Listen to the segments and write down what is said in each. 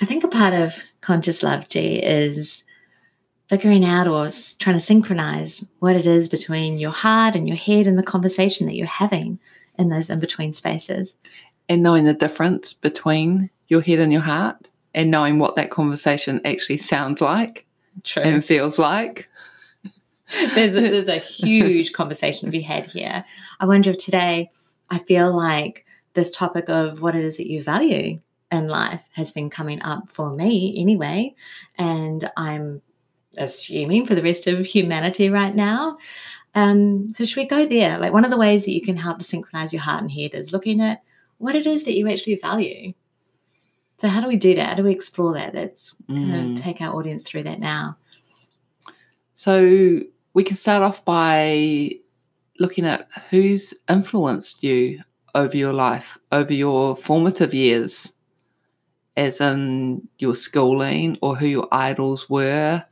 I think a part of conscious love, G, is figuring out or trying to synchronize what it is between your heart and your head and the conversation that you're having in those in between spaces. And knowing the difference between your head and your heart and knowing what that conversation actually sounds like True. and feels like. there's, a, there's a huge conversation to be had here. I wonder if today I feel like this topic of what it is that you value in life has been coming up for me anyway. And I'm assuming for the rest of humanity right now. Um, so, should we go there? Like, one of the ways that you can help to synchronize your heart and head is looking at what it is that you actually value. So, how do we do that? How do we explore that? Let's kind Mm. of take our audience through that now. So we can start off by looking at who's influenced you over your life, over your formative years, as in your schooling or who your idols were,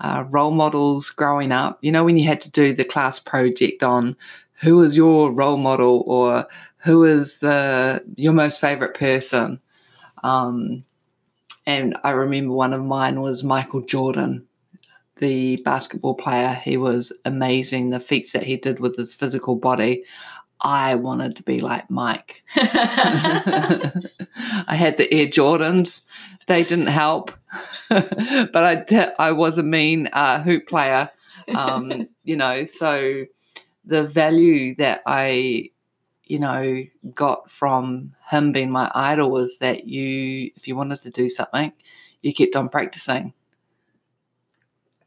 uh, role models growing up. You know, when you had to do the class project on who was your role model or who is the your most favorite person. Um, and I remember one of mine was Michael Jordan the basketball player. He was amazing. The feats that he did with his physical body. I wanted to be like Mike. I had the Air Jordans. They didn't help, but I I was a mean uh, hoop player. Um, you know, so the value that I, you know, got from him being my idol was that you, if you wanted to do something, you kept on practicing.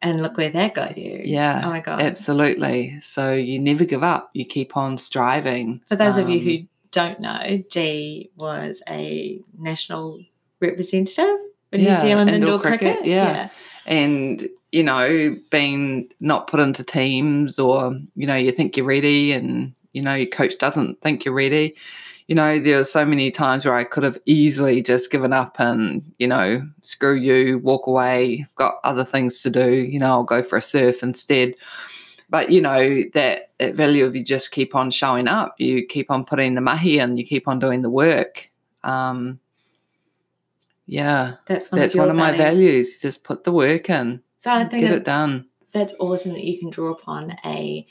And look where that got you. Yeah. Oh my God. Absolutely. So you never give up. You keep on striving. For those of you Um, who don't know, G was a national representative in Yeah, New Zealand indoor indoor, cricket. cricket, yeah. and you know, being not put into teams or, you know, you think you're ready and, you know, your coach doesn't think you're ready. You know, there are so many times where I could have easily just given up and, you know, screw you, walk away, I've got other things to do, you know, I'll go for a surf instead. But, you know, that, that value of you just keep on showing up, you keep on putting the mahi in, you keep on doing the work. Um, yeah, That's one that's of one of my values. values. Just put the work in, So I think get it done. that's awesome that you can draw upon a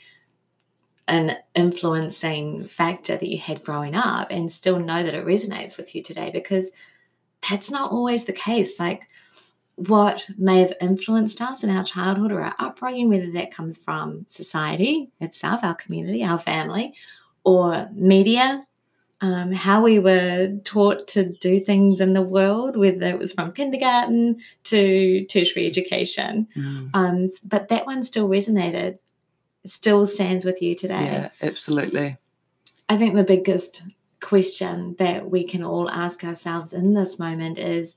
an influencing factor that you had growing up and still know that it resonates with you today because that's not always the case. Like what may have influenced us in our childhood or our upbringing, whether that comes from society itself, our community, our family, or media, um, how we were taught to do things in the world, whether it was from kindergarten to tertiary education. Mm. Um, but that one still resonated, still stands with you today. Yeah, absolutely. I think the biggest question that we can all ask ourselves in this moment is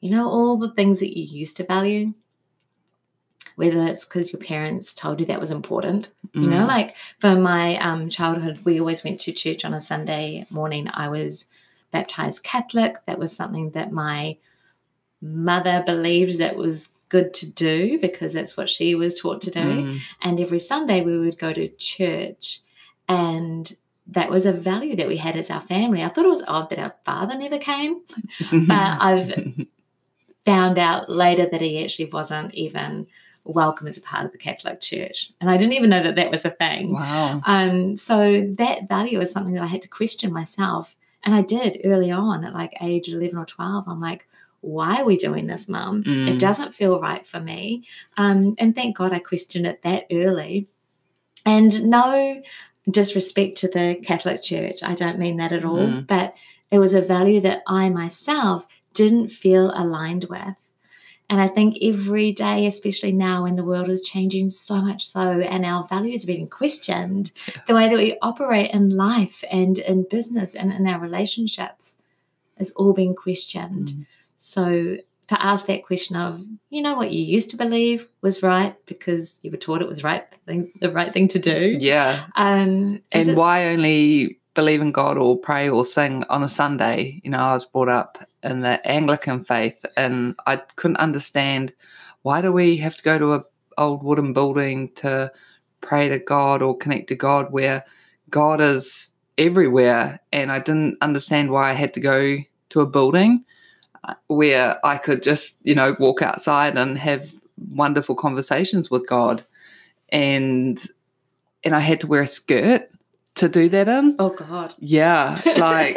you know, all the things that you used to value, whether it's because your parents told you that was important, you know, Mm. like for my um, childhood, we always went to church on a Sunday morning. I was baptized Catholic. That was something that my mother believed that was good to do because that's what she was taught to do. Mm. And every Sunday we would go to church, and that was a value that we had as our family. I thought it was odd that our father never came, but I've found out later that he actually wasn't even welcome as a part of the Catholic Church. And I didn't even know that that was a thing. wow. Um, so that value is something that I had to question myself. And I did early on at like age 11 or 12. I'm like, why are we doing this, mum? Mm. It doesn't feel right for me. Um, and thank God I questioned it that early. And no disrespect to the Catholic Church. I don't mean that at all. Mm. But it was a value that I myself didn't feel aligned with. And I think every day, especially now when the world is changing so much so, and our values are being questioned, the way that we operate in life and in business and in our relationships is all being questioned. Mm. So to ask that question of, you know, what you used to believe was right because you were taught it was right the, thing, the right thing to do. Yeah. Um, And why only believe in God or pray or sing on a Sunday? You know, I was brought up in the Anglican faith and I couldn't understand why do we have to go to a old wooden building to pray to God or connect to God where God is everywhere and I didn't understand why I had to go to a building. Where I could just, you know, walk outside and have wonderful conversations with God. And and I had to wear a skirt to do that in. Oh God. Yeah. Like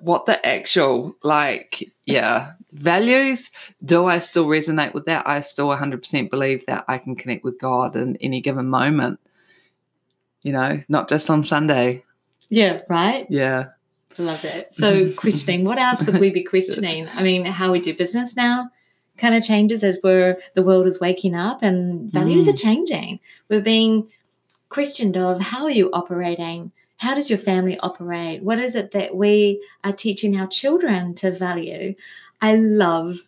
what the actual like yeah values do i still resonate with that i still 100% believe that i can connect with god in any given moment you know not just on sunday yeah, right? yeah Love it. So questioning, what else would we be questioning? I mean, how we do business now kind of changes as we're the world is waking up and values Mm. are changing. We're being questioned of how are you operating? How does your family operate? What is it that we are teaching our children to value? I love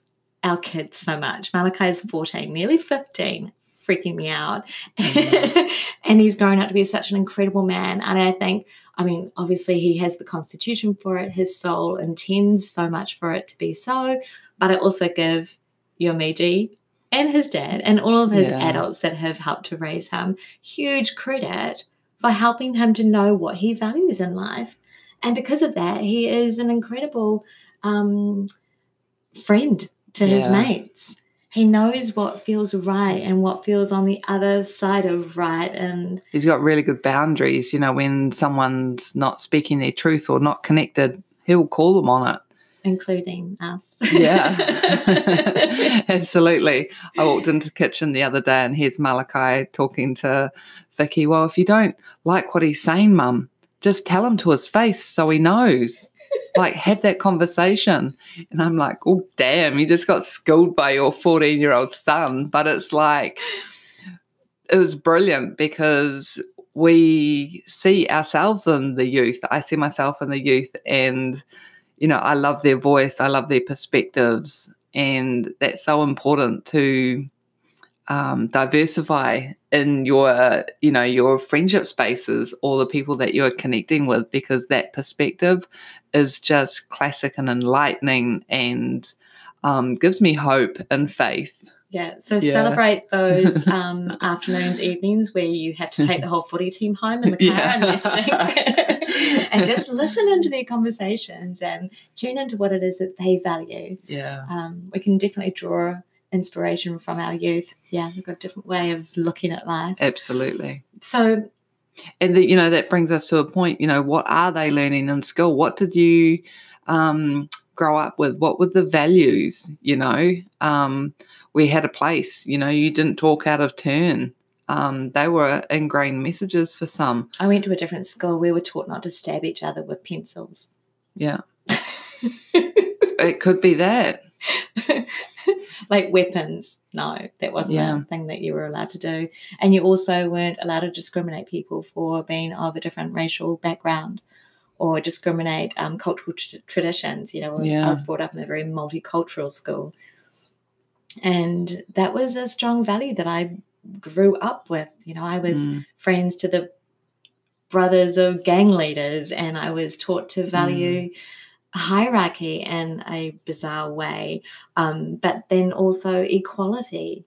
our kids so much. Malachi is 14, nearly 15, freaking me out. and he's grown up to be such an incredible man. And I think, I mean, obviously he has the constitution for it. His soul intends so much for it to be so. But I also give Yomiji and his dad and all of his Yeah. adults that have helped to raise him huge credit for helping him to know what he values in life. And because of that, he is an incredible um, friend to his mates. He knows what feels right and what feels on the other side of right. And he's got really good boundaries you know when someone's not speaking their truth or not connected he'll call them on it including us. Yeah, absolutely. I walked into the kitchen the other day and here's Malachi talking to Vicky. Well, if you don't like what he's saying, Mum, just tell him to his face so he knows. Like, have that conversation. And I'm like, oh, damn, you just got schooled by your 14 year old son. But it's like, it was brilliant because we see ourselves in the youth. I see myself in the youth and you know, I love their voice, I love their perspectives, and that's so important to um, diversify in your, you know, your friendship spaces or the people that you're connecting with, because that perspective is just classic and enlightening and um, gives me hope and faith. Yeah, so Yeah. celebrate those um, afternoons, evenings where you have to take the whole footy team home in the car Yeah. and and just listen into their conversations and tune into what it is that they value. Yeah. Um, we can definitely draw inspiration from our youth. Yeah, they've got a different way of looking at life. Absolutely. So and the, you know that brings us to a point you know what are they learning in school what did you um, grow up with what were the values you know um, we had a place you know you didn't talk out of turn um, they were ingrained messages for some I went to a different school. We were taught not to stab each other with pencils. yeah it could be that like weapons. No, that wasn't Yeah. a thing that you were allowed to do. And you also weren't allowed to discriminate people for being of a different racial background or discriminate um, cultural tr- traditions. You know, Yeah. I was brought up in a very multicultural school. And that was a strong value that I grew up with. You know, I was Mm, friends to the brothers of gang leaders, and I was taught to value hierarchy in a bizarre way, um, but then also equality.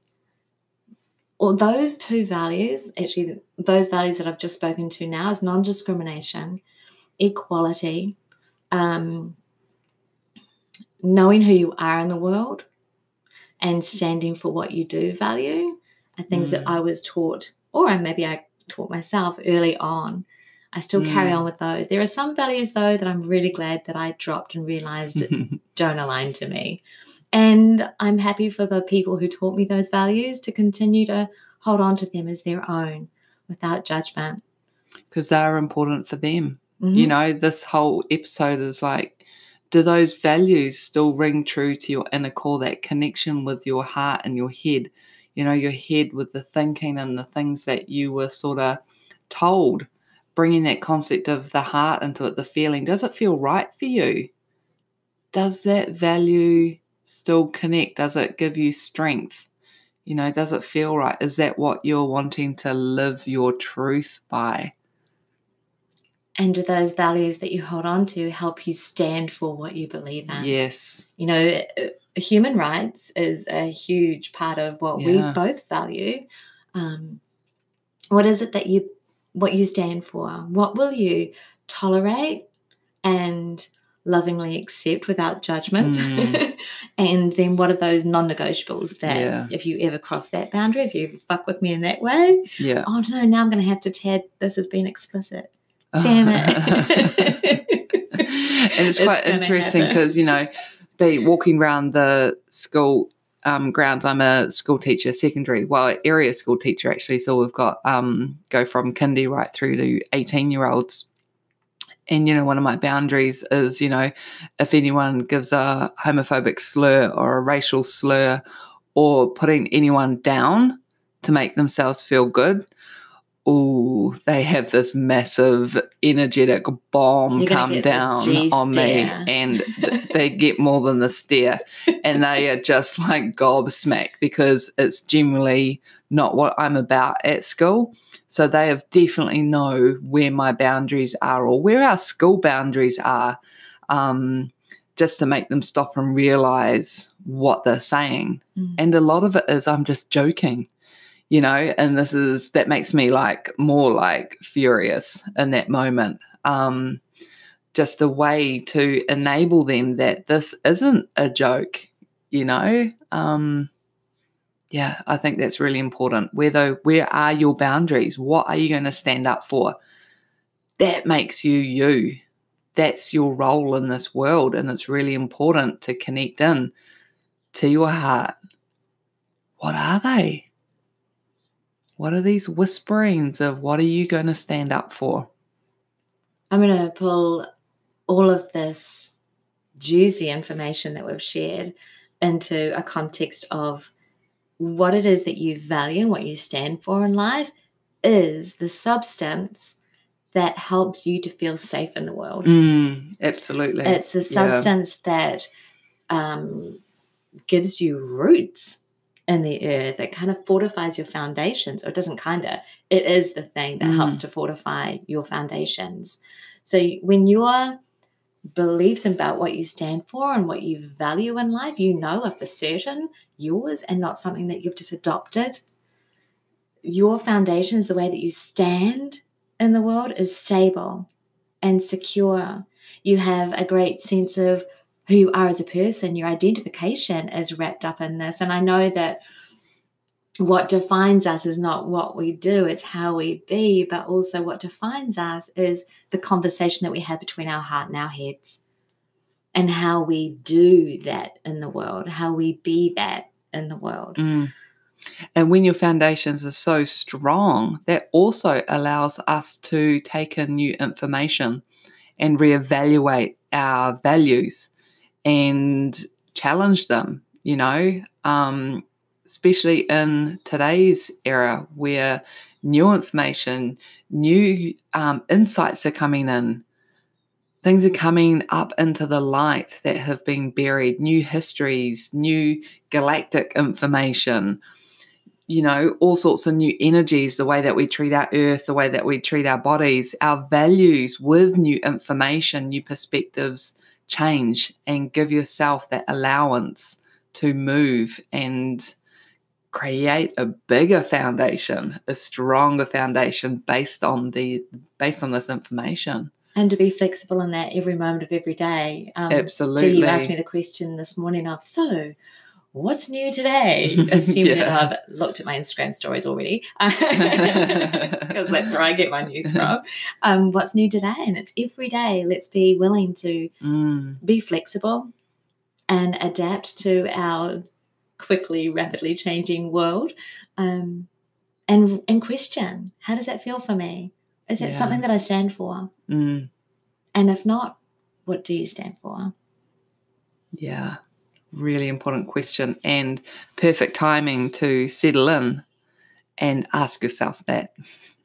Or those two values, actually, those values that I've just spoken to now is non discrimination, equality, um, knowing who you are in the world, and standing for what you do value are things that Mm. I was taught, or maybe I taught myself early on. I still carry Mm. on with those. There are some values, though, that I'm really glad that I dropped and realized don't align to me. And I'm happy for the people who taught me those values to continue to hold on to them as their own without judgment. because they're important for them Mhm. you know this whole episode is like do those values still ring true to your inner core that connection with your heart and your head you know your head with the thinking and the things that you were sort of told bringing that concept of the heart into it the feeling does it feel right for you? Does that value still connect? Does it give you strength? You know does it feel right? Is that what you're wanting to live your truth by? And do those values that you hold on to help you stand for what you believe in? yes. You know, human rights is a huge part of what we both value. Um, what is it that you, what you stand for? What will you tolerate and lovingly accept without judgment? Mm. and then what are those non negotiables that Yeah. if you ever cross that boundary, if you fuck with me in that way, Yeah. oh no, now I'm going to have to tag this as being explicit. Damn it. and it's quite gonna interesting because you know be walking around the school um, grounds. I'm a school teacher secondary well area school teacher actually. So we've got um, go from kindy right through to 18 year olds and you know one of my boundaries is you know if anyone gives a homophobic slur or a racial slur or putting anyone down to make themselves feel good oh they have this massive energetic bomb come down on me and th- they get more than the stare and they are just like gobsmacked because it's generally not what i'm about at school so they have definitely know where my boundaries are or where our school boundaries are, um, just to make them stop and realize what they're saying. Mm. And a lot of it is I'm just joking, you know, and this is that makes me like more like furious in that moment. Um, just a way to enable them that this isn't a joke, you know. Um, yeah, I think that's really important. Where though, where are your boundaries? What are you going to stand up for? That makes you you. That's your role in this world, and it's really important to connect in to your heart. What are they? What are these whisperings of what are you going to stand up for? I'm going to pull all of this juicy information that we've shared into a context of what it is that you value and what you stand for in life is the substance that helps you to feel safe in the world. Mm, absolutely. It's the Yeah. substance that um, gives you roots in the earth. It kind of fortifies your foundations, or it doesn't kind of. It is the thing that mm-hmm. helps to fortify your foundations. So when your beliefs about what you stand for and what you value in life, you know are for certain yours and not something that you've just adopted. Your foundations, the way that you stand in the world, is stable and secure. You have a great sense of who you are as a person. Your identification is wrapped up in this. And I know that what defines us is not what we do, it's how we be, but also what defines us is the conversation that we have between our heart and our heads and how we do that in the world, how we be that in the world. Mm. And when your foundations are so strong, that also allows us to take in new information and reevaluate our values and challenge them, you know, um, especially in today's era where new information, new um, insights are coming in. Things are coming up into the light that have been buried, new histories, new galactic information, you know, all sorts of new energies, the way that we treat our earth, the way that we treat our bodies, our values with new information, new perspectives change and give yourself that allowance to move and create a bigger foundation, a stronger foundation based on the based on this information. And to be flexible in that every moment of every day. Um, Absolutely. G, you asked me the question this morning of, so what's new today? Assuming Yeah. I've looked at my Instagram stories already, because that's where I get my news from. Um, what's new today? And it's every day. Let's be willing to Mm, be flexible and adapt to our quickly, rapidly changing world. Um, and and question, how does that feel for me? Is that Yeah. something that I stand for? mm, And if not, what do you stand for? yeah. Really important question and perfect timing to settle in and ask yourself that.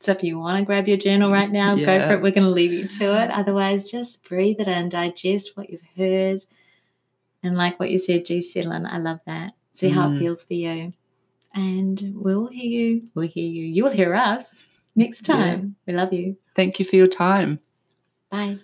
So if you want to grab your journal right now, go for it. We're going to leave you to it. Otherwise, just breathe it in, digest what you've heard. And like what you said, G, settle in. I love that. See how Mm. it feels for you. And we'll hear you. We'll hear you. You'll hear us next Yeah. time. We love you. Thank you for your time. Bye.